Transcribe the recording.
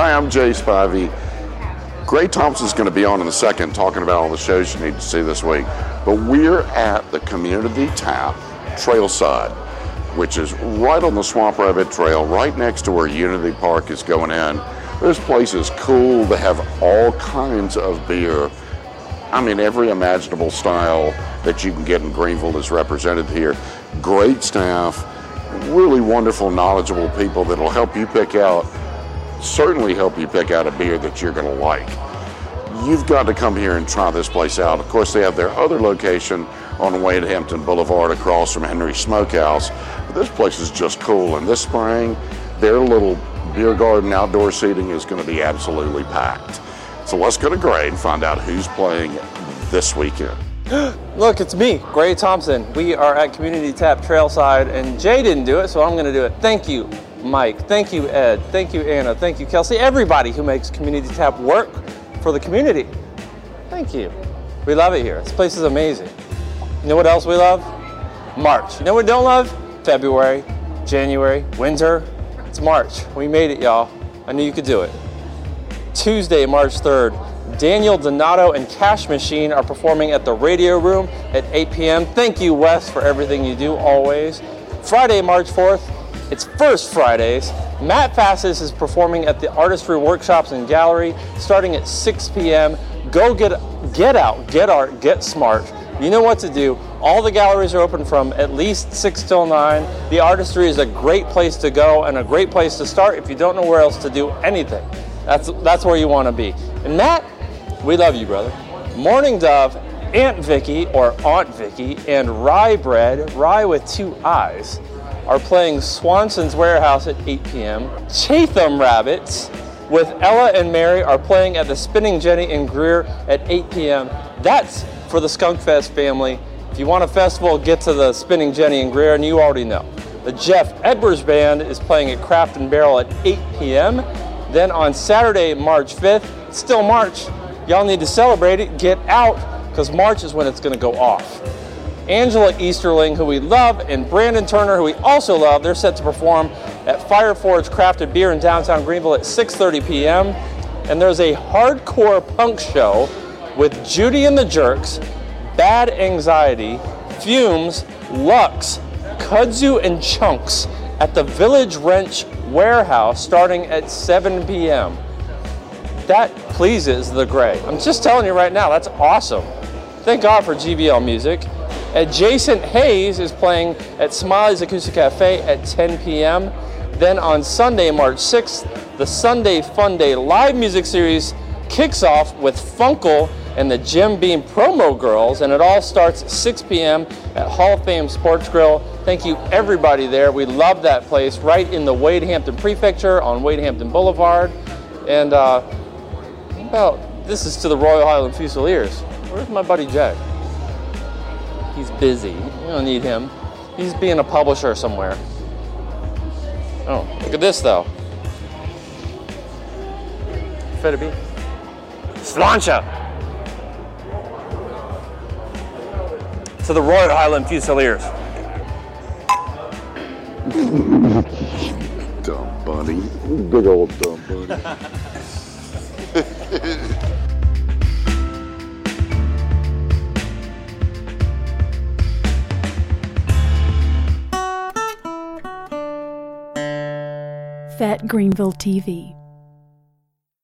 Hi, I'm Jay Spivey. Gray Thompson's going to be on in a second talking about all the shows you need to see this week. But we're at the Community Tap Trailside, which is right on the Swamp Rabbit Trail, right next to where Unity Park is going in. This place is cool. They have all kinds of beer. I mean, every imaginable style that you can get in Greenville is represented here. Great staff, really wonderful, knowledgeable people that'll help you pick out, certainly help you pick out a beer that you're going to like. You've got to come here and try this place out. Of course, they have their other location on Wade Hampton Boulevard across from Henry Smokehouse. But this place is just cool. And this spring, their little beer garden outdoor seating is going to be absolutely packed. So let's go to Gray and find out who's playing this weekend. Look, it's me, Gray Thompson. We are at Community Tap Trailside, and Jay didn't do it, so I'm going to do it. Thank you, Mike. Thank you, Ed. Thank you, Anna. Thank you, Kelsey. Everybody who makes Community Tap work for the community. Thank you. We love it here. This place is amazing. You know what else we love? March. You know what we don't love? February, January, winter. It's March. We made it, y'all. I knew you could do it. Tuesday, March 3rd, Daniel Donato and Cash Machine are performing at the Radio Room at 8 p.m. Thank you, Wes, for everything you do always. Friday, March 4th, it's First Fridays. Matt Fassis is performing at the Artistry Workshops and Gallery starting at 6 p.m. Go get get out, get art, get smart. You know what to do. All the galleries are open from at least 6 till 9. The artistry is a great place to go and a great place to start if you don't know where else to do anything. That's, that's where you want to be. And Matt, we love you, brother. Morning Dove, Aunt Vicky, or Aunt Vicky, and Rye Bread, Rye with two eyes, are playing Swanson's Warehouse at 8 p.m. Chatham Rabbits with Ella and Mary are playing at the Spinning Jenny in Greer at 8 p.m. That's for the Skunk Fest family. If you want a festival, get to the Spinning Jenny in Greer, and you already know. The Jeff Edwards Band is playing at Craft and Barrel at 8 p.m. Then on Saturday, March 5th, still March, y'all need to celebrate it. Get out, because March is when it's going to go off. Angela Easterling, who we love, and Brandon Turner, who we also love, they're set to perform at Fire Forge Crafted Beer in downtown Greenville at 6:30 p.m. And there's a hardcore punk show with Judy and the Jerks, Bad Anxiety, Fumes, Lux, Kudzu, and Chunks at the Village Wrench Warehouse starting at 7 p.m. That pleases the Gray. I'm just telling you right now, that's awesome. Thank God for GVL music. Adjacent Hayes is playing at Smiley's Acoustic Cafe at 10 p.m. Then on Sunday, March 6th, the Sunday Fun Day live music series kicks off with Funkle and the Jim Beam Promo Girls, and it all starts at 6 p.m. at Hall of Fame Sports Grill. Thank you, everybody there. We love that place, right in the Wade Hampton Prefecture on Wade Hampton Boulevard. And uh, about this is to the Royal Highland Fusiliers. Where's my buddy Jay? He's busy. You don't need him. He's being a publisher somewhere. Oh, look at this though. Fetterby. Sláinte. To the Royal Highland Fusiliers. Dumb bunny. Big old dumb bunny. Fête Greenville TV.